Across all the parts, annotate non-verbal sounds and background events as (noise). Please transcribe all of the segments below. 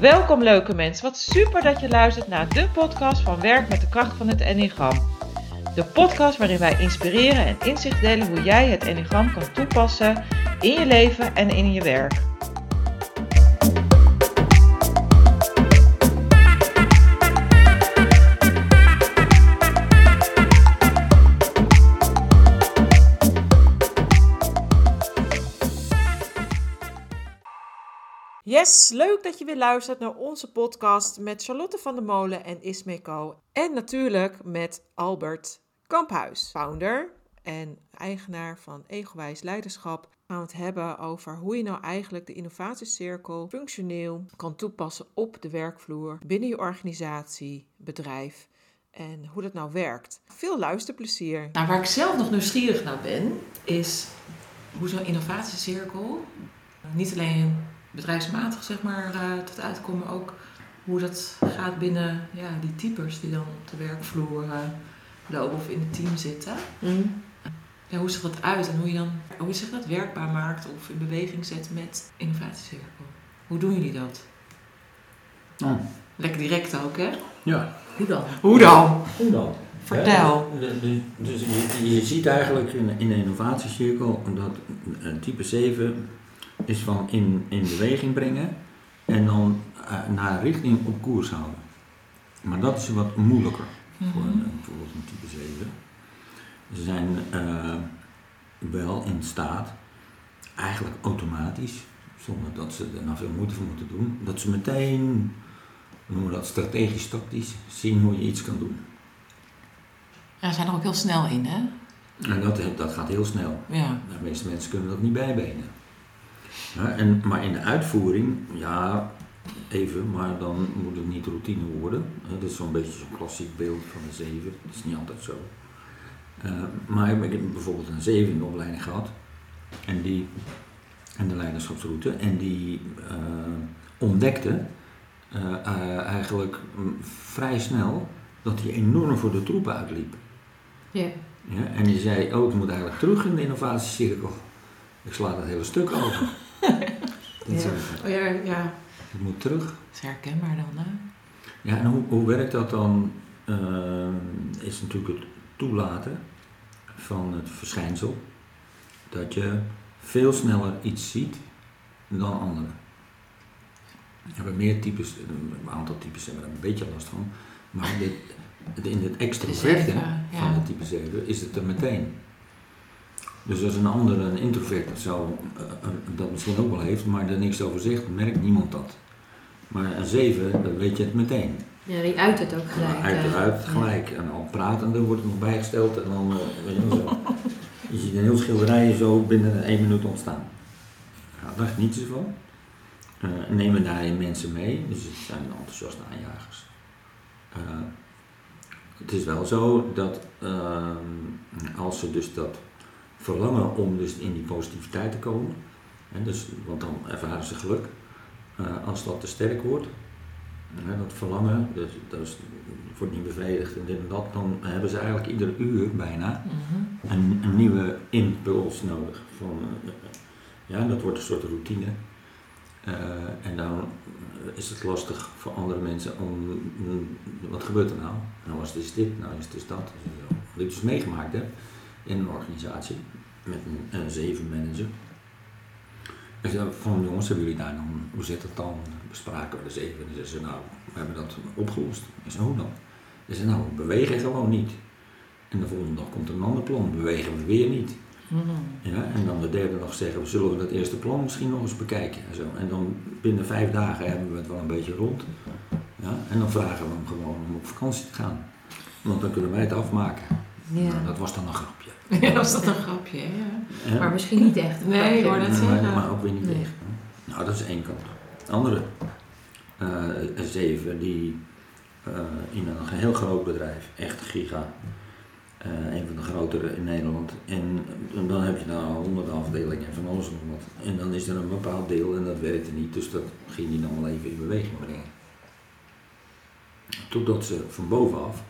Welkom leuke mensen, wat super dat je luistert naar de podcast van Werk met de kracht van het Enneagram. De podcast waarin wij inspireren en inzicht delen hoe jij het Enneagram kan toepassen in je leven en in je werk. Yes, leuk dat je weer luistert naar onze podcast met Charlotte van der Molen en Ismeco. En natuurlijk met Albert Kamphuis, founder en eigenaar van Egowijs Leiderschap. Gaan we het hebben over hoe je nou eigenlijk de innovatiecirkel functioneel kan toepassen op de werkvloer, binnen je organisatie, bedrijf en hoe dat nou werkt. Veel luisterplezier. Nou, waar ik zelf nog nieuwsgierig naar ben, is hoe zo'n innovatiecirkel niet alleen bedrijfsmatig zeg maar, uh, tot uitkomen, ook hoe dat gaat binnen ja, die types die dan op de werkvloer uh, lopen of in het team zitten. Mm. Ja, hoe ziet dat uit en hoe je dan hoe je zich dat werkbaar maakt of in beweging zet met innovatiecirkel? Hoe doen jullie dat? Oh. Lekker direct ook, hè? Ja. Hoe dan? Hoe dan? Hoe dan? Vertel. Ja, dus je, je, ziet eigenlijk in, in de innovatiecirkel dat type 7 is van in, in beweging brengen en dan uh, naar richting op koers houden. Maar dat is wat moeilijker voor een, mhm. bijvoorbeeld een type 7. Ze zijn uh, wel in staat, eigenlijk automatisch, zonder dat ze er nou veel moeite voor moeten doen, dat ze meteen, we noemen dat strategisch tactisch, zien hoe je iets kan doen. Ja, ze zijn er ook heel snel in, hè? En dat, dat gaat heel snel. Ja. De meeste mensen kunnen dat niet bijbenen. Ja, en, maar in de uitvoering, ja, even, maar dan moet het niet routine worden. Dat is zo'n beetje zo'n klassiek beeld van een zeven. Dat is niet altijd zo. Uh, maar ik heb bijvoorbeeld een zeven in de opleiding gehad. En, die, en de leiderschapsroute. En die uh, ontdekte uh, eigenlijk vrij snel dat hij enorm voor de troepen uitliep. Ja. ja en die zei, oh, ik moet eigenlijk terug in de innovatiecirkel. Ik sla dat hele stuk over. Ja. Oh, ja, ja. Het moet terug. Dat is herkenbaar dan, hè? Ja, en hoe, hoe werkt dat dan? Uh, is natuurlijk het toelaten van het verschijnsel dat je veel sneller iets ziet dan anderen. We hebben meer types, een aantal types hebben er een beetje last van, maar dit, in het extroverte van het type 7 is het er meteen. Dus als een ander, een introvert, zou, uh, dat misschien ook wel heeft, maar er niks over zegt, merkt niemand dat. Maar een 7, dan weet je het meteen. Ja, die uit het ook gelijk. Uit het uit gelijk. En al pratende wordt het nog bijgesteld en dan, weet je, zo. (laughs) je ziet een heel schilderij zo binnen één minuut ontstaan. Nou, daar is niets van. Uh, nemen daarin mensen mee, dus het zijn enthousiaste aanjagers. Uh, het is wel zo dat uh, als ze dus dat verlangen om dus in die positiviteit te komen. Hè, dus, want dan ervaren ze geluk. Uh, als dat te sterk wordt, hè, dat verlangen, dus, dat wordt niet bevredigd en dit en dat, dan hebben ze eigenlijk ieder uur bijna mhm. een, een, nieuwe impuls nodig. Van, uh, ja, dat wordt een soort routine. Uh, en dan is het lastig voor andere mensen om, mm, wat gebeurt er nou? Nou was het dus dit, nou is het dus dat. Dit is meegemaakt hè in een organisatie met een, een zeven manager. Ik zei van jongens, hebben jullie daar dan, hoe zit het dan? Bespraken we de zeven. En ze zei nou, we hebben dat opgelost. Ik zei, hoe dan? Ze zei nou, we bewegen gewoon niet. En de volgende dag komt er een ander plan, bewegen we weer niet. Mm ja, en dan de derde dag zeggen we, zullen we dat eerste plan misschien nog eens bekijken. En, zo. en dan binnen vijf dagen hebben we het wel een beetje rond. Ja, en dan vragen we hem gewoon om op vakantie te gaan. Want dan kunnen wij het afmaken. Ja. Nou, dat was dan een grapje. Ja, was dat een grapje, ja. Maar misschien niet echt. Nee, hoor dat zeggen. Maar ook weer niet echt. Nou, dat is één kant. Andere uh, zeven die uh, in een heel groot bedrijf, echt giga, uh, een van de grotere in Nederland. En, en dan heb je nou honderd afdelingen en van alles nog wat. En dan is er een bepaald deel en dat werkte niet, dus dat ging die dan wel even in beweging brengen. Totdat ze van bovenaf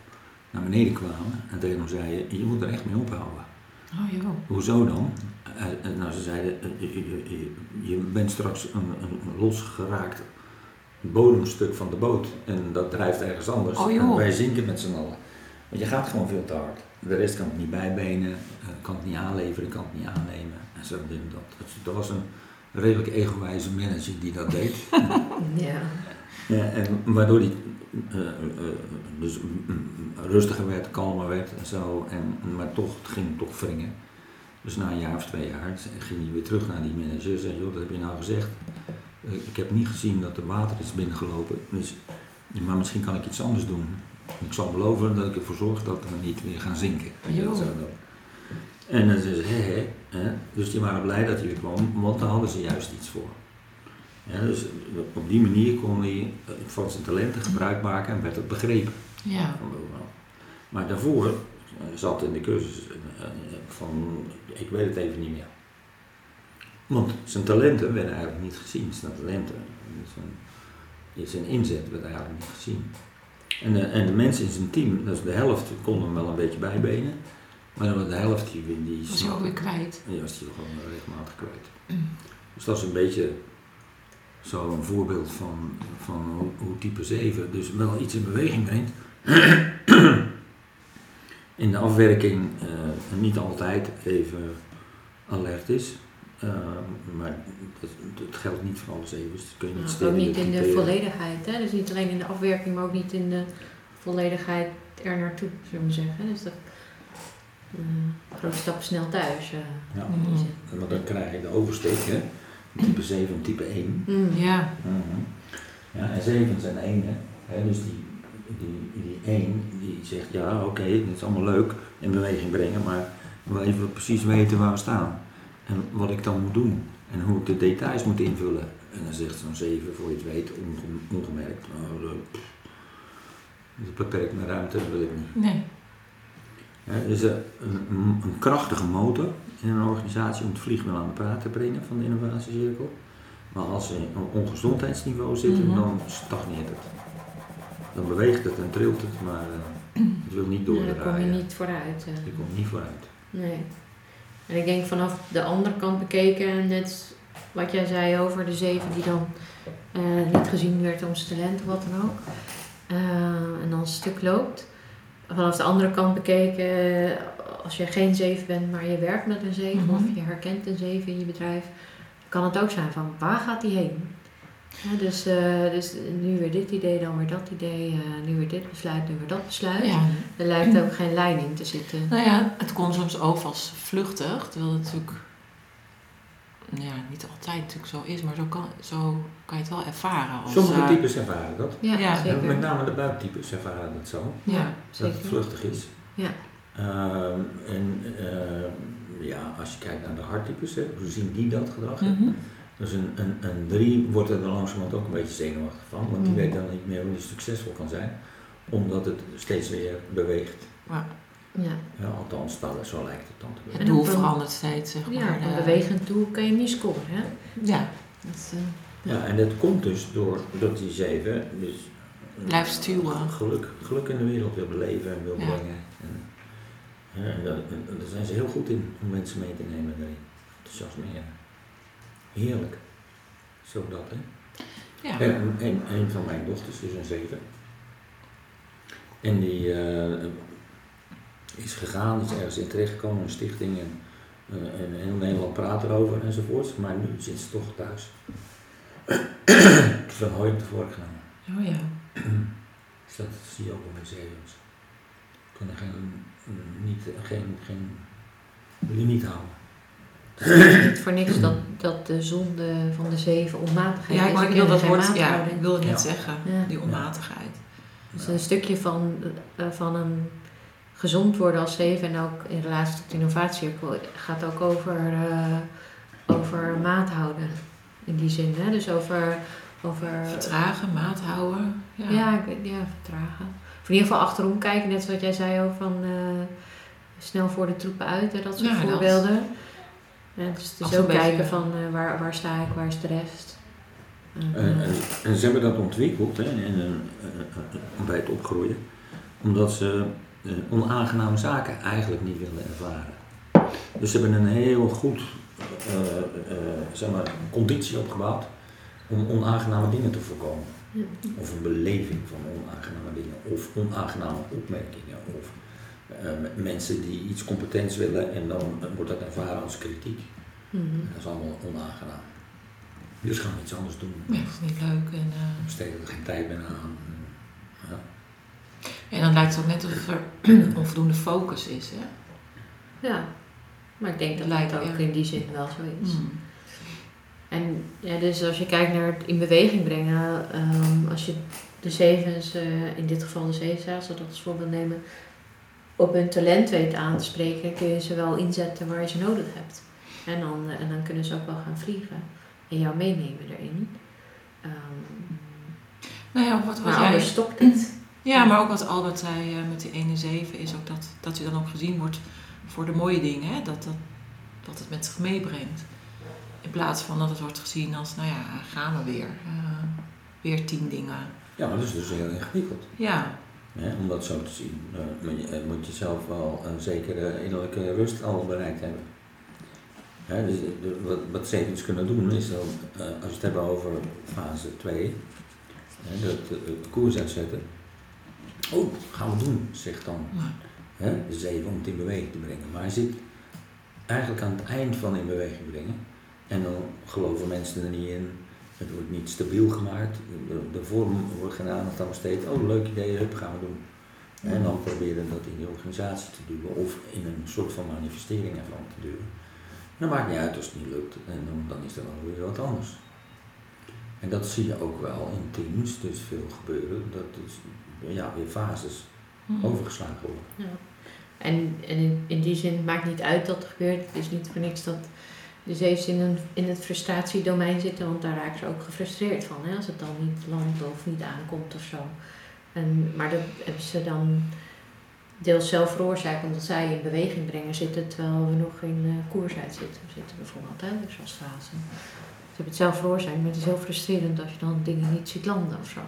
naar beneden kwamen en tegen hem zeiden, je moet er echt mee ophouden. Oh joh. Hoezo dan? Uh, nou, ze zeiden, je, je, bent straks een, een losgeraakt bodemstuk van de boot en dat drijft ergens anders. Oh, en wij zinken met z'n allen. Want je gaat gewoon veel te hard. De rest kan het niet bijbenen, eh, kan het niet aanleveren, kan het niet aannemen. En zo dit en dat. Dat was een redelijk egoïsche manager die dat deed. (laughs) Ja. Ja, en waardoor eh, eh, dus mm, mm, rustiger werd, kalmer werd en zo. En, maar toch, het ging toch wringen. Dus na een jaar of twee jaar ging hij weer terug naar die manager en zei, joh, dat heb je nou gezegd. Eh, Ik heb niet gezien dat er water is binnengelopen, dus, maar misschien kan ik iets anders doen. Ik zal beloven dat ik ervoor zorg dat we niet weer gaan zinken. Dat. En dan zei ze, hé, hé, hè. Dus die waren blij dat hij weer kwam, want daar hadden ze juist iets voor. Ja, dus op die manier kon hij van zijn talenten gebruik maken en werd het begrepen. Ja. Maar daarvoor zat in de cursus van, ik weet het even niet meer. Want zijn talenten werden eigenlijk niet gezien. Zijn talenten, zijn, zijn inzet werd eigenlijk niet gezien. En de, en de mensen in zijn team, dus de helft kon hem wel een beetje bijbenen. Maar de helft die, die Was je ook weer kwijt. die was die gewoon regelmatig kwijt. Dus dat is een beetje zo een voorbeeld van, van hoe, hoe type 7 dus wel iets in beweging brengt. (clears throat) in de afwerking eh, niet altijd even alert is. Eh, maar dat, dat geldt niet voor alle zevens. Dat kun je niet Nou, ook niet in de volledigheid. Hè? Dus niet alleen in de afwerking, maar ook niet in de volledigheid er naartoe, zullen we zeggen. Dus dat eh, grote stap snel thuis. Ja, want dan krijg je de oversteek, hè. Type 7 en type 1. Mm. Ja. Mhm. Ja, en zeven zijn ene. Hè, dus die, die, die één die zegt, ja oké, het is allemaal leuk in beweging brengen, maar ik wil even precies weten waar we staan. En wat ik dan moet doen. En hoe ik de details moet invullen. En dan zegt zo'n zeven, voor je het weet, onge- ongemerkt. Nou, eh, pff, dat beperkt mijn ruimte, dat wil ik niet. Nee. Hè, dus eh, een, een, een krachtige motor in een organisatie om het vliegwiel aan de praat te brengen van de innovatiecirkel. Maar als ze op ongezondheidsniveau zitten, Mhm. dan stagneert het. Dan beweegt het en trilt het, maar eh, het wil niet Ja, daar kom je doordraaien. niet vooruit. eh. Je komt niet vooruit. Nee. En ik denk vanaf de andere kant bekeken, net wat jij zei over de zeven die dan eh, niet gezien werd om zijn talent of wat dan ook. en dan een stuk loopt. Vanaf de andere kant bekeken, als je geen zeven bent, maar je werkt met een zeven Mhm. of je herkent een zeven in je bedrijf, kan het ook zijn van waar gaat die heen? Ja, dus, eh, dus nu weer dit idee, dan weer dat idee, eh, nu weer dit besluit, nu weer dat besluit. Ja. Er lijkt ook geen lijn in te zitten. Nou ja, het komt soms over als vluchtig, terwijl het natuurlijk ja, niet altijd natuurlijk zo is, maar zo kan, zo kan je het wel ervaren. Als, Sommige eh, types ervaren dat. Ja, Ja, zeker. Met name de buiktypes ervaren dat zo. Ja, Dat het zeker. vluchtig is. Ja. Ehm, en ehm, ja, als je kijkt naar de harttypes, hè, hoe zien die dat gedrag? Mhm. Dus een, een, een drie wordt er dan langzamerhand ook een beetje zenuwachtig van, want die Mhm. weet dan niet meer hoe die succesvol kan zijn, omdat het steeds weer beweegt. Ja. Ja, althans, dat, zo lijkt het dan te Het bewegen. doel verandert steeds, zeg Ja, maar. op een de- bewegend doel kan je niet scoren. Hè? Ja, Dat, eh, Ja, en dat komt dus doordat die zeven dus eh, Blijft stuwen. Geluk, geluk in de wereld wil beleven en wil Ja. brengen. En, ja, en, en daar zijn ze heel goed in om mensen mee te nemen daarin. Enthousiasmeren. Heerlijk. Zo dat, hè. ja. En een, een van mijn dochters is een zeven. En die eh, is gegaan, is ergens in terechtgekomen, een stichting. En, eh, en heel Nederland praat erover enzovoort. Maar nu zit ze toch thuis. Van hooi op de vork genomen. Oh ja. Dus dat zie je ook wel met zevens. Kunnen geen, niet, geen, geen limiet houden. het is niet voor niks dat, dat de zonde van de zeven onmatigheid Ja, ik Ze wil dat woord, ja, ik wil het Ja. niet zeggen, Ja. die onmatigheid. Dus een stukje van, eh, van een gezond worden als zeven en ook in relatie tot innovatiecirkel gaat ook over, eh, over maat houden. In die zin, hè? Dus over... over Vertragen, maat houden. Ja. Ja, ik ja, vertragen. In ieder geval achterom kijken, net zoals jij zei ook van eh, snel voor de troepen uit, hè, dat soort Ja, dat. voorbeelden. Ja, dus dus ook beetje- kijken van eh, waar, waar sta ik, waar is de rest. En, En, eh, en, en ze hebben dat ontwikkeld hè, in, een- bij het opgroeien, omdat ze eh, onaangename zaken eigenlijk niet willen ervaren. Dus ze hebben een heel goed eh, eh, zeg maar, conditie opgebouwd om onaangename dingen te voorkomen. Ja. Of een beleving van onaangename dingen. Of onaangename opmerkingen. Of eh, mensen die iets competents willen en dan wordt dat ervaren als kritiek. Mhm. Dat is allemaal onaangenaam. Dus gaan we iets anders doen. Ja, dat is niet leuk. En, eh, We steken er geen tijd meer aan. Ja. en dan lijkt het ook net alsof er (clears throat) onvoldoende focus is. Hè? Ja, maar ik denk dat Lijkt, het ook in die zin wel zo is. Mm. En ja, dus als je kijkt naar het in beweging brengen, ehm, als je de zevens, eh, in dit geval de zeven, als we dat als voorbeeld nemen, op hun talent weet aan te spreken, kun je ze wel inzetten waar je ze nodig hebt. En dan, eh, en dan kunnen ze ook wel gaan vliegen en jou meenemen erin. Ehm, Nou ja, wat, wat maar jij... anders stopt het. (clears throat) Ja, maar ook wat Albert zei eh, met die ene zeven is ook dat, dat je dan ook gezien wordt voor de mooie dingen. Hè? Dat, dat, dat het met zich meebrengt. In plaats van dat het wordt gezien als, nou ja, gaan we weer. eh, weer tien dingen. ja, maar dat is dus heel ingewikkeld. Ja, Hè, om dat zo te zien. Eh, moet, je, zelf wel een zekere innerlijke rust al bereikt hebben. Hè, dus wat, wat kunnen doen is eh, als we het hebben over fase 2, hè, dat, de koers uitzetten. Oh, gaan we doen, zegt dan hè, de zeven om het in beweging te brengen. Maar hij zit eigenlijk aan het eind van in beweging brengen. En dan geloven mensen er niet in. Het wordt niet stabiel gemaakt. De, vorm wordt geen aandacht aan besteed. Oh, leuk idee, hup, gaan we doen. En dan proberen dat in die organisatie te duwen of in een soort van manifestering ervan te duwen. Dat maakt niet uit als het niet lukt. En dan, dan is er wel weer wat anders. En dat zie je ook wel in teams, dus veel gebeuren, dat dus, ja, weer fases Mhm. overgeslagen worden. Ja. En, en in, in die zin maakt niet uit dat het gebeurt. Het is niet voor niks dat de zeefs in, een, in het frustratiedomein zitten, want daar raken ze ook gefrustreerd van, hè, als het dan niet landt of niet aankomt of zo. En, maar dat hebben ze dan deels zelf veroorzaakt, omdat zij in beweging brengen zitten, terwijl we nog in eh, koers uit zitten, zitten bijvoorbeeld, hè, dus als fase. Ze hebben het zelf veroorzaakt, maar het is heel frustrerend als je dan dingen niet ziet landen of zo.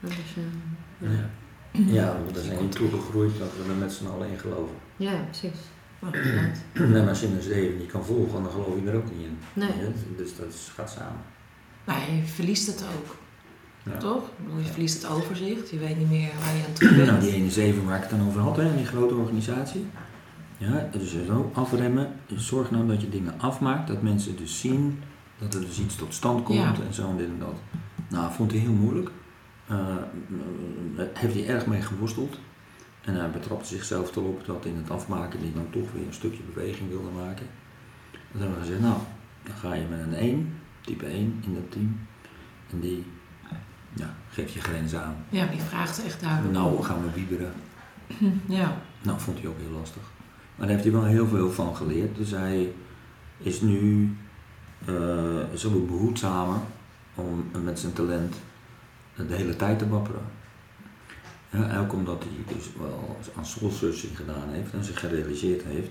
Dat is, eh, ja. Ja. Ja, want we zijn niet toegegroeid dat we er met z'n allen in geloven. ja, precies. (clears throat) Maar inderdaad. En als je een zeven niet kan volgen, dan geloof je er ook niet in. Nee. Ja, dus dat is- gaat samen. Maar je verliest het ook, Ja. toch? Je verliest het overzicht, je weet niet meer waar je aan toe bent. Nou, die ene zeven waar ik het dan over had, hè, in die grote organisatie. Ja, dus zo afremmen. Dus zorg nou dat je dingen afmaakt, dat mensen dus zien dat er dus iets tot stand komt Ja. en zo en dit en dat. Nou, vond hij heel moeilijk. Eh, heeft hij erg mee geworsteld. En hij betrapte zichzelf erop dat in het afmaken die dan toch weer een stukje beweging wilde maken. Dan hebben we gezegd, nou, dan ga je met een 1, type 1 in dat team. En die ja, geeft je grenzen aan. Ja, die vraagt echt duidelijk. Nou, gaan we wieberen. (clears throat) Ja. Nou, vond hij ook heel lastig. Maar daar heeft hij wel heel veel van geleerd. Dus hij is nu eh zo behoedzamer om met zijn talent de hele tijd te wapperen. Ja, ook omdat hij dus wel aan soul searching gedaan heeft en zich gerealiseerd heeft.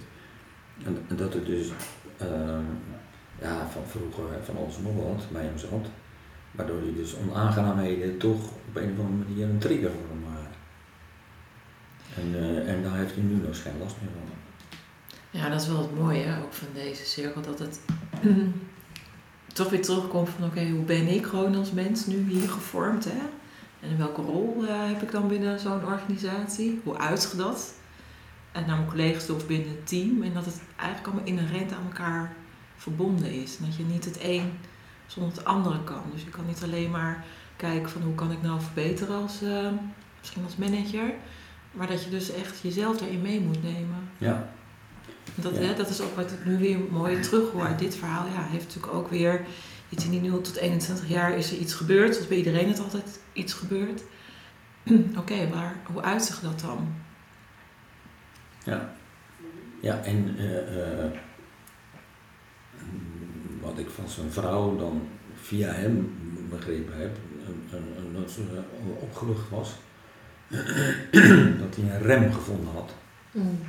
En, en dat het dus ehm, ja, van vroeger van nog wat bij hem zat. Waardoor hij dus onaangenaamheden toch op een of andere manier een trigger voor hem. En, eh, en daar heeft hij nu nog geen last meer van. Ja, dat is wel het mooie ook van deze cirkel. Dat het (clears throat) toch weer terugkomt van oké, hoe ben ik gewoon als mens nu hier gevormd hè? En in welke rol eh, heb ik dan binnen zo'n organisatie? Hoe uitziet dat? En naar mijn collega's toe of binnen het team. En dat het eigenlijk allemaal inherent aan elkaar verbonden is. En dat je niet het een zonder het andere kan. Dus je kan niet alleen maar kijken van hoe kan ik nou verbeteren als, eh, misschien als manager. Maar dat je dus echt jezelf daarin mee moet nemen. Ja, Dat, Ja. hè, dat is ook wat ik nu weer mooi terug hoor uit dit verhaal. Ja, heeft natuurlijk ook weer iets in die 0 tot 21 jaar is er iets gebeurd. Zoals bij iedereen het altijd iets gebeurt. (clears throat) Oké, maar hoe uitzicht dat dan? ja. Ja, en eh, eh, wat ik van zijn vrouw dan via hem begrepen heb, een- een- een- dat ze eh, opgelucht was, (clears throat) dat hij een rem gevonden had. Mm.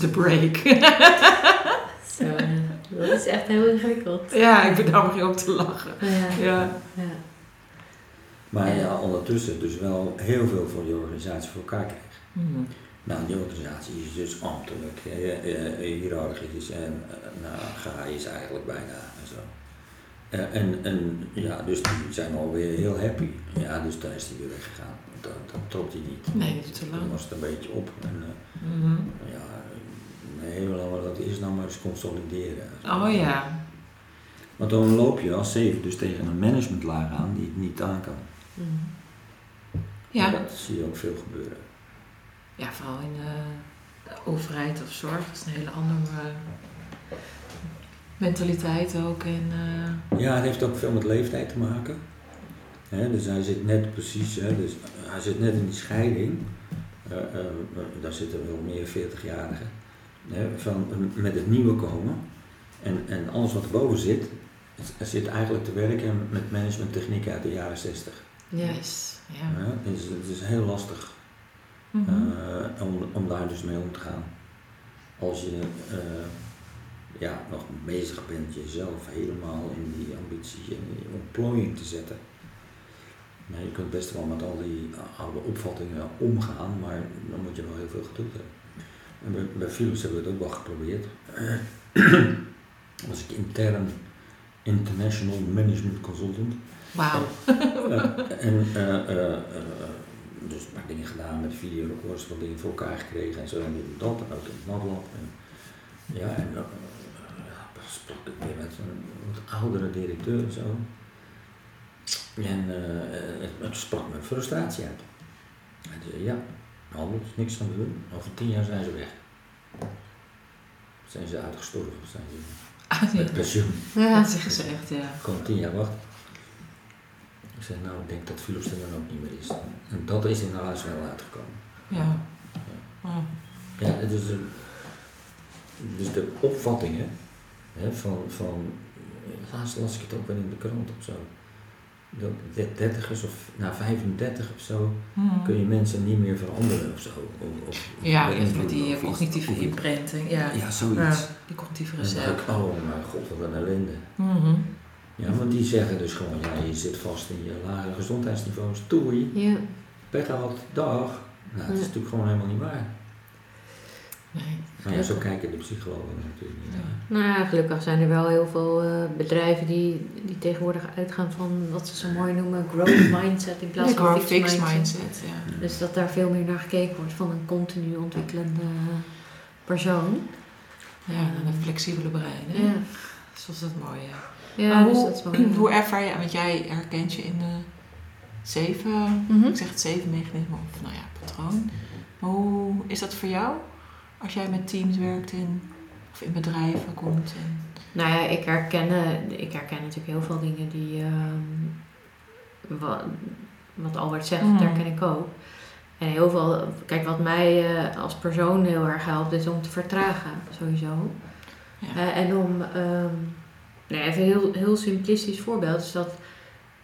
De break. (laughs) Zo, ja. Dat is echt heel ingewikkeld. ja, ik ben daar ook te lachen. Ja. Ja. ja. Maar Ja. ondertussen dus wel heel veel voor die organisatie voor elkaar kreeg. Hmm. Nou, die organisatie is dus ambtelijk, eh, eh, hiërarchisch en uh, nou, gaai is eigenlijk bijna en zo. Eh, en, en ja, dus die zijn alweer heel happy. Ja, dus daar is hij weer weggegaan. Dat, dat trok hij niet. Nee, niet te lang. Toen was het een beetje op. En, eh, Mhm. ja, maar dat is nou maar eens consolideren. Oh ja. Want dan loop je als zeven dus tegen een managementlaag aan die het niet aan kan. Mhm. Ja. Dat zie je ook veel gebeuren. ja, vooral in de overheid of zorg. Dat is een hele andere eh, mentaliteit ook. En, eh, Ja, het heeft ook veel met leeftijd te maken. Dus hij zit net precies, dus hij zit net in die scheiding. Eh, eh, daar zitten wel meer 40-jarigen. Hè, van, met het nieuwe komen. En, en alles wat erboven zit, het- zit eigenlijk te werken met managementtechnieken uit de jaren 60. yes. Ja. Ja, dus het is heel lastig Mhm. eh, om, om daar dus mee om te gaan. Als je eh, ja, nog bezig bent jezelf helemaal in die ambitie en die ontplooiing te zetten. Nou, je kunt best wel met al die oude opvattingen omgaan, maar dan moet je wel heel veel geduld hebben. En bij, bij Philips hebben we het ook wel geprobeerd. (clears throat) was ik intern International Management Consultant. Wauw. Eh, en eh, eh, eh, dus een paar dingen gedaan met videorecords, wat dingen voor elkaar gekregen en zo en dit en dat. En ook in het. En, ja, en dan ja, sprak ik weer met een wat oudere directeur en zo. En eh, het, het sprak me frustratie uit. Hij zei, ja, nou, niks aan doen. Over tien jaar zijn ze weg. Zijn ze uitgestorven, zijn ze Ah, ja. met pensioen. Ja. Dat zeggen ze echt, ja. Gewoon tien jaar wachten. Ik zei, nou, ik denk dat Philips er dan ook niet meer is. En dat is inderdaad wel uitgekomen. Ja. Oh. Ja, het is een, dus de opvattingen hè, van, van, laatst las ik het ook wel in de krant of zo. Dertigers of na 35 of zo Mhm. kun je mensen niet meer veranderen of zo. Of, of Ja, met die of cognitieve iets. imprinting. Ja. Ja, zoiets. Ja, die cognitieve reserve. oh mijn god, wat een ellende. Mhm. Ja, want die zeggen dus gewoon, ja, je zit vast in je lage gezondheidsniveaus, toei. Ja. pech gehad, dag. Nou, dat is natuurlijk gewoon helemaal niet waar. Nee. Ja, zo kijken de psychologen natuurlijk niet naar. Nou ja, gelukkig zijn er wel heel veel eh, bedrijven die, die tegenwoordig uitgaan van wat ze zo mooi noemen growth (clears throat) mindset in plaats Ja, van fixed mindset. mindset. Ja. Dus dat daar veel meer naar gekeken wordt van een continu ontwikkelende persoon. Ja, en een flexibele brein. Hè? Ja, Zoals dat mooi, ja. ja maar dus hoe, dat is (clears throat) hoe ervaar je, want jij herkent je in de zeven, Mhm. ik zeg het zeven mechanisme of nou ja, patroon. Maar hoe is dat voor jou? Als jij met teams werkt in, of in bedrijven komt. En, Nou ja, ik herken, eh, ik herken natuurlijk heel veel dingen die... ehm, wat, wat Albert zegt, Mm. dat herken ik ook. En heel veel... Kijk, wat mij eh, als persoon heel erg helpt, is om te vertragen, sowieso. ja. Eh, en om, ehm nou even een heel, heel simplistisch voorbeeld is dat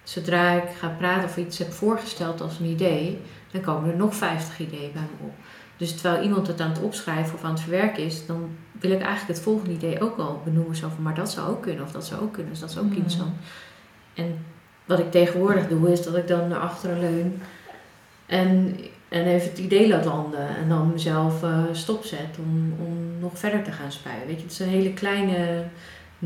zodra ik ga praten of iets heb voorgesteld als een idee, dan komen er nog 50 ideeën bij me op. Dus terwijl iemand het aan het opschrijven of aan het verwerken is, dan wil ik eigenlijk het volgende idee ook al benoemen. Zo van, maar dat zou ook kunnen of dat zou ook kunnen, dus dat is ook Mhm. interessant. En wat ik tegenwoordig doe, is dat ik dan naar achteren leun en, en even het idee laat landen. En dan mezelf eh, stopzet om, om nog verder te gaan spuien. Weet je, het zijn hele kleine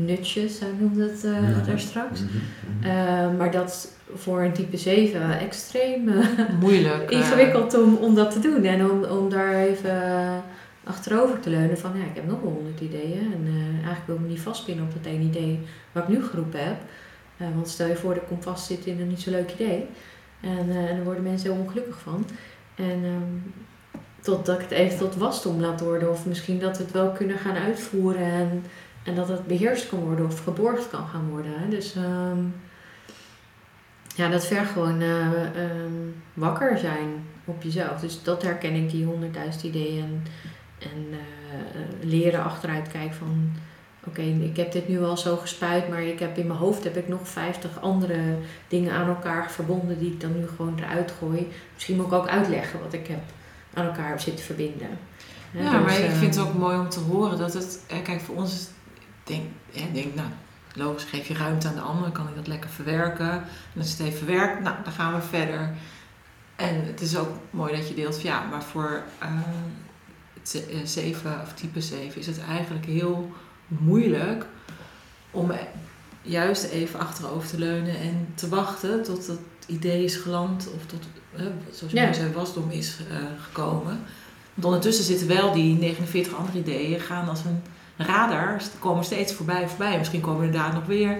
nutjes, zo noemde het eh, daar straks. Mhm, mhm. Eh, maar dat is voor een type 7 extreem eh, Moeilijk. (laughs) ingewikkeld om, om dat te doen. En om, om daar even achterover te leunen van, ja, ik heb nog wel honderd ideeën. En eh, eigenlijk wil ik me niet vastpinnen op dat één idee wat ik nu geroepen heb. Eh, want stel je voor dat ik kom vastzitten in een niet zo leuk idee. En, eh, en daar worden mensen heel ongelukkig van. En ehm, totdat ik het even tot wasdom laat worden. Of misschien dat we het wel kunnen gaan uitvoeren. En, en dat het beheerst kan worden of geborgd kan gaan worden. Hè. Dus ehm, ja, dat vergt gewoon eh, ehm, wakker zijn op jezelf. Dus dat herken ik, die honderdduizend ideeën. En, eh, leren achteruit kijken van... Oké, ik heb dit nu al zo gespuit, maar ik heb in mijn hoofd heb ik nog 50 andere dingen aan elkaar verbonden die ik dan nu gewoon eruit gooi. Misschien moet ik ook uitleggen wat ik heb aan elkaar zitten verbinden. Ja, dus, maar ik eh, vind het ook mooi om te horen dat het, kijk voor ons is, het- denk, hè, denk nou, logisch, geef je ruimte aan de ander, kan ik dat lekker verwerken. En als het heeft verwerkt, nou, dan gaan we verder. En het is ook mooi dat je deelt van ja, maar voor eh, het eh, 7 of type 7 is het eigenlijk heel moeilijk om eh, juist even achterover te leunen en te wachten tot dat idee is geland of tot, zoals je Ja. zei, wasdom is eh, gekomen. Want ondertussen zitten wel die 49 andere ideeën, gaan als een radar, st- komen steeds voorbij, voorbij. Misschien komen er daar nog weer,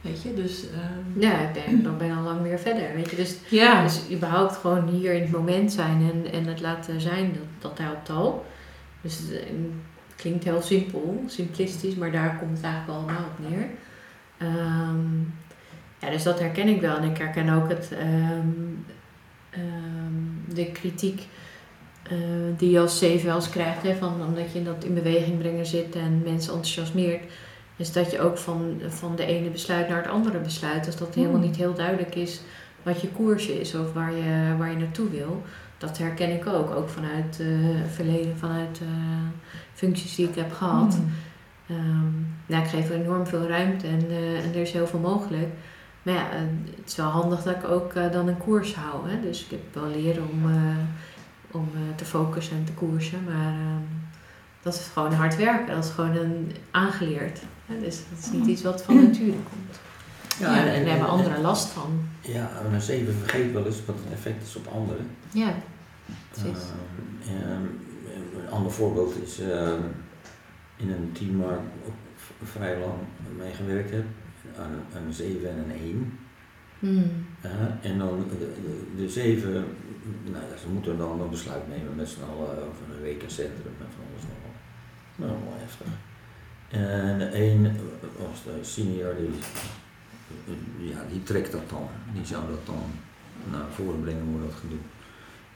weet je, dus... ehm, Ja, ik denk, dan ben je al lang weer verder. Weet je? Dus, ja, dus überhaupt gewoon hier in het moment zijn en, en het laten zijn, dat, dat helpt al. Dus het eh, klinkt heel simpel, simplistisch, maar daar komt het eigenlijk allemaal op neer. Ehm, ja, dus dat herken ik wel. En ik herken ook het, ehm, ehm, de kritiek eh, die je als wel eens krijgt. Hè, van, omdat je in dat in beweging brengen zit en mensen enthousiasmeert. Is dat je ook van, van de ene besluit naar het andere besluit. Dus dat het helemaal Hmm. niet heel duidelijk is wat je koers is of waar je, waar je naartoe wil. Dat herken ik ook. Ook vanuit het verleden, vanuit eh, functies die ik heb gehad. Mm. Nou, ik geef er enorm veel ruimte en, en er is heel veel mogelijk. Maar ja, het is wel handig dat ik ook dan een koers hou. Hè? Dus ik heb wel leren om, om eh, te focussen en te koersen. Maar ehm, dat is gewoon hard werken. Dat is gewoon een aangeleerd. Hè? Dus dat is niet iets wat van nature komt. Ja, en, daar hebben anderen last van. Ja, en een zeven vergeet wel eens wat het effect is op anderen. Ja, precies. Ehm, ehm, een ander voorbeeld is ehm, in een team waar ik ook vrij lang mee gewerkt heb, een, een 7 en een 1. Hmm. En dan de, de, 7, nou, ja, ze moeten dan een besluit nemen met z'n allen over een rekencentrum en van alles nog wel. Nou, wel heftig. En de 1 was de senior, die, ja, die trekt dat dan. Die zou dat dan naar voren brengen hoe dat gedoe.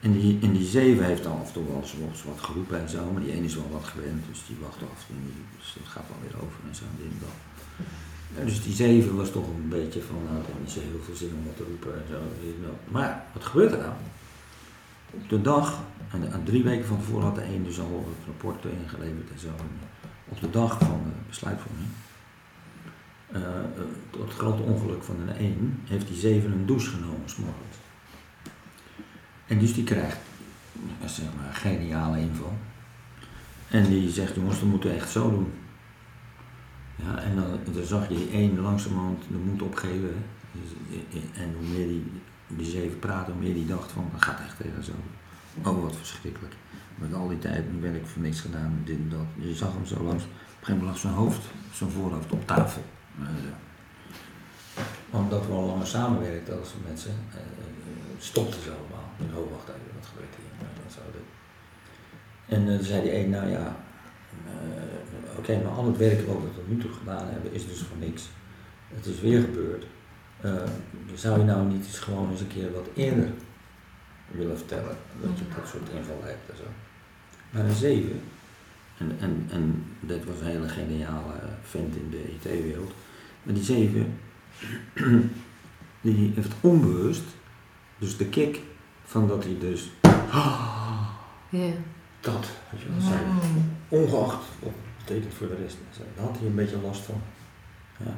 En die, en die 7 heeft dan af en toe wel eens wat- geroepen en zo, maar die 1 is wel wat gewend, dus die wacht af en toe, dus dat gaat wel weer over en zo. Dit en dat. Dus die 7 was toch een beetje van, nou, heeft niet zo heel veel zin om wat te roepen en zo. dat. Maar wat gebeurt er nou? Op de dag, en, en drie weken van tevoren had de 1 dus al het rapport ingeleverd en zo. Op de dag van de besluitvorming, eh, eh, tot het grote ongeluk van een 1, heeft die 7 een douche genomen, s'morgens. En dus die krijgt, zeg maar, geniale inval. En die zegt, jongens, dat moeten we echt zo doen. Ja, en dan, dan zag je die één langzamerhand de moed opgeven. Dus, eh, eh, En hoe meer die, die zeven praten, hoe meer die dacht van, dat gaat echt tegen zo. Oh, wat verschrikkelijk. Met al die tijd, nu ben ik voor niks gedaan, dit en dat. Je zag hem zo langs, op een gegeven moment lag zijn hoofd, zijn voorhoofd op tafel. Eh. Omdat we al langer samenwerkten als met ze, eh, eh, stopte ze allemaal. Dacht, oh, wacht even, wat gebeurt hier? Nou. En eh, toen zei die een, nou ja, eh, oké, maar al het werk wat we tot nu toe gedaan hebben is dus voor niks. Het is weer gebeurd. Eh, zou je nou niet eens gewoon eens een keer wat eerder willen vertellen dat je dat soort inval hebt en zo? Maar een 7, en, en, en dit was een hele geniale vent in de IT-wereld, maar die 7, (clears throat) die heeft onbewust, dus de kick van dat hij dus, (gasps) dat, weet je wel, zei. Ongeacht wat het betekent voor de rest. Daar had hij een beetje last van. Ja.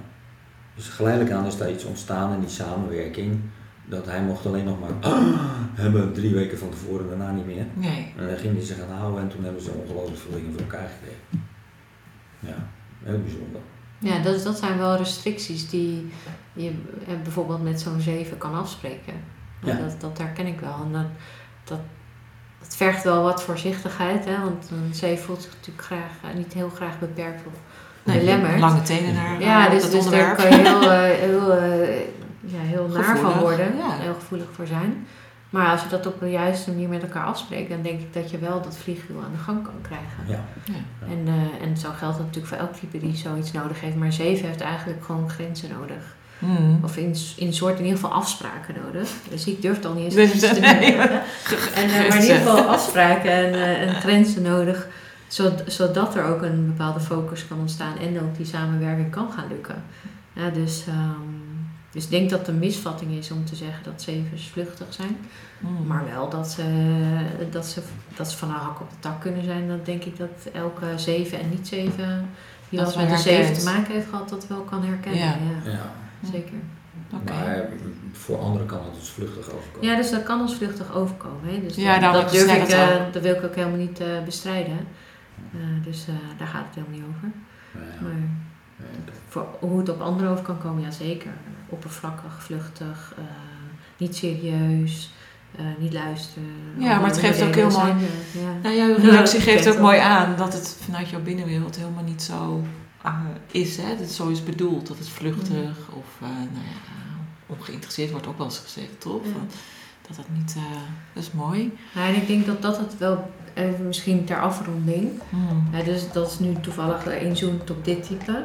Dus geleidelijk aan is daar iets ontstaan in die samenwerking. Dat hij mocht alleen nog maar (clears throat) hebben drie weken van tevoren en daarna niet meer. Nee. En dan ging hij zich aan houden en toen hebben ze ongelooflijk veel dingen voor elkaar gekregen. Ja, heel bijzonder. Ja, dat, dat zijn wel restricties die je eh, bijvoorbeeld met zo'n 7 kan afspreken. Ja. Dat, dat herken ik wel. En dat, dat, dat vergt wel wat voorzichtigheid, hè? want een 7 voelt zich natuurlijk graag, eh, niet heel graag beperkt of Nee, belemmerd. Lange tenen naar Ja, eh, dus, dat dus daar kan je heel, (laughs) eh, heel, eh, ja, heel naar van worden, ja. heel gevoelig voor zijn. Maar als je dat op de juiste manier met elkaar afspreekt, dan denk ik dat je wel dat vliegwiel aan de gang kan krijgen. Ja. En, eh, en zo geldt dat natuurlijk voor elk type die zoiets nodig heeft. Maar 7 heeft eigenlijk gewoon grenzen nodig. Mm. Of in, in soort in ieder geval afspraken nodig. Dus ik durf dan niet eens (laughs) Dus, te nee. En, eh, maar in ieder geval (laughs) afspraken en, eh, en grenzen nodig. Zod- zodat er ook een bepaalde focus kan ontstaan. En ook die samenwerking kan gaan lukken. Ja, dus, ehm, dus ik denk dat het een misvatting is om te zeggen dat zevens vluchtig zijn. Mm. Maar wel dat ze, dat, ze, dat ze van een hak op de tak kunnen zijn. Dan denk ik dat elke zeven en niet zeven die Dat wel met een zeven te maken heeft gehad, dat wel kan herkennen. Ja. Ja, ja. Zeker. Oké. Maar voor anderen kan het dus vluchtig overkomen. Ja, dus dat kan als vluchtig overkomen. Hè? Dus Ja, dat, dat, durf ik, eh, dat wil ik ook helemaal niet eh, bestrijden. Eh, dus eh, daar gaat het helemaal niet over. Ja. Maar voor hoe het op anderen over kan komen, ja zeker. Oppervlakkig, vluchtig, eh, niet serieus, eh, niet luisteren. Ja, maar het geeft ook heel mooi- zijn ja. Nou, jouw reactie (laughs) geeft ook mooi aan dat het vanuit jouw binnenwereld helemaal niet zo eh, is. Hè? Dat zo is bedoeld, dat het vluchtig of eh, nou ja, ongeïnteresseerd wordt ook wel eens gezegd, toch? Ja. Dat dat niet, eh, dat is mooi. Ja, en ik denk dat dat het wel, even misschien ter afronding, Hmm. Ja, dus dat is nu toevallig inzoomt op dit type.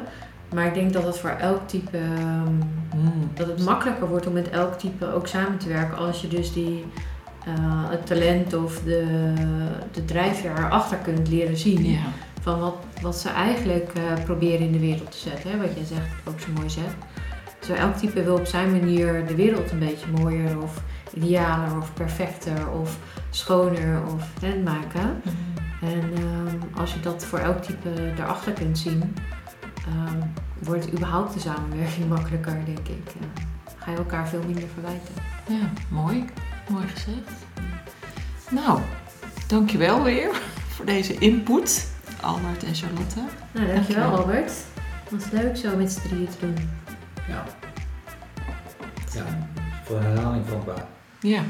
Maar ik denk dat het voor elk type, ehm, Hmm. dat het makkelijker wordt om met elk type ook samen te werken als je dus die, eh, het talent of de, de drijfveer erachter kunt leren zien. Van wat, wat ze eigenlijk eh, proberen in de wereld te zetten. Hè? Wat jij zegt, ook zo mooi zegt. Zo elk type wil op zijn manier de wereld een beetje mooier of idealer of perfecter of schoner of hè, maken. Hmm. En ehm, als je dat voor elk type erachter kunt zien, ehm, wordt überhaupt de samenwerking (laughs) makkelijker, denk ik. Ga je elkaar veel minder verwijten. Ja, mooi. Mooi gezegd. Nou, dankjewel weer (laughs) voor deze input, Albert en Charlotte. Nou, dankjewel Dankjewel. Albert. Het was leuk zo met z'n drieën te doen. Ja. Ja, voor herhaling waar. Ja.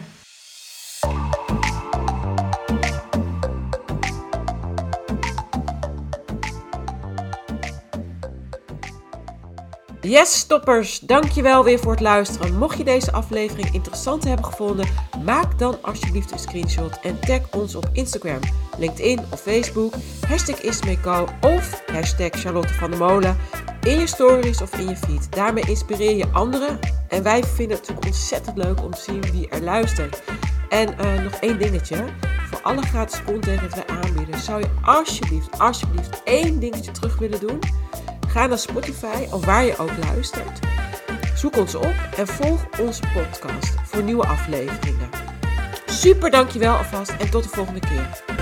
Yes, stoppers, dankjewel weer voor het luisteren. Mocht je deze aflevering interessant hebben gevonden, maak dan alsjeblieft een screenshot en tag ons op Instagram, LinkedIn of Facebook, hashtag Ismeco of hashtag Charlotte van der Molen in je stories of in je feed. Daarmee inspireer je anderen en wij vinden het natuurlijk ontzettend leuk om te zien wie er luistert. En eh, nog één dingetje, voor alle gratis content dat wij aanbieden, zou je alsjeblieft, alsjeblieft één dingetje terug willen doen. Ga naar Spotify of waar je ook luistert. Zoek ons op en volg onze podcast voor nieuwe afleveringen. Super dankjewel alvast en tot de volgende keer.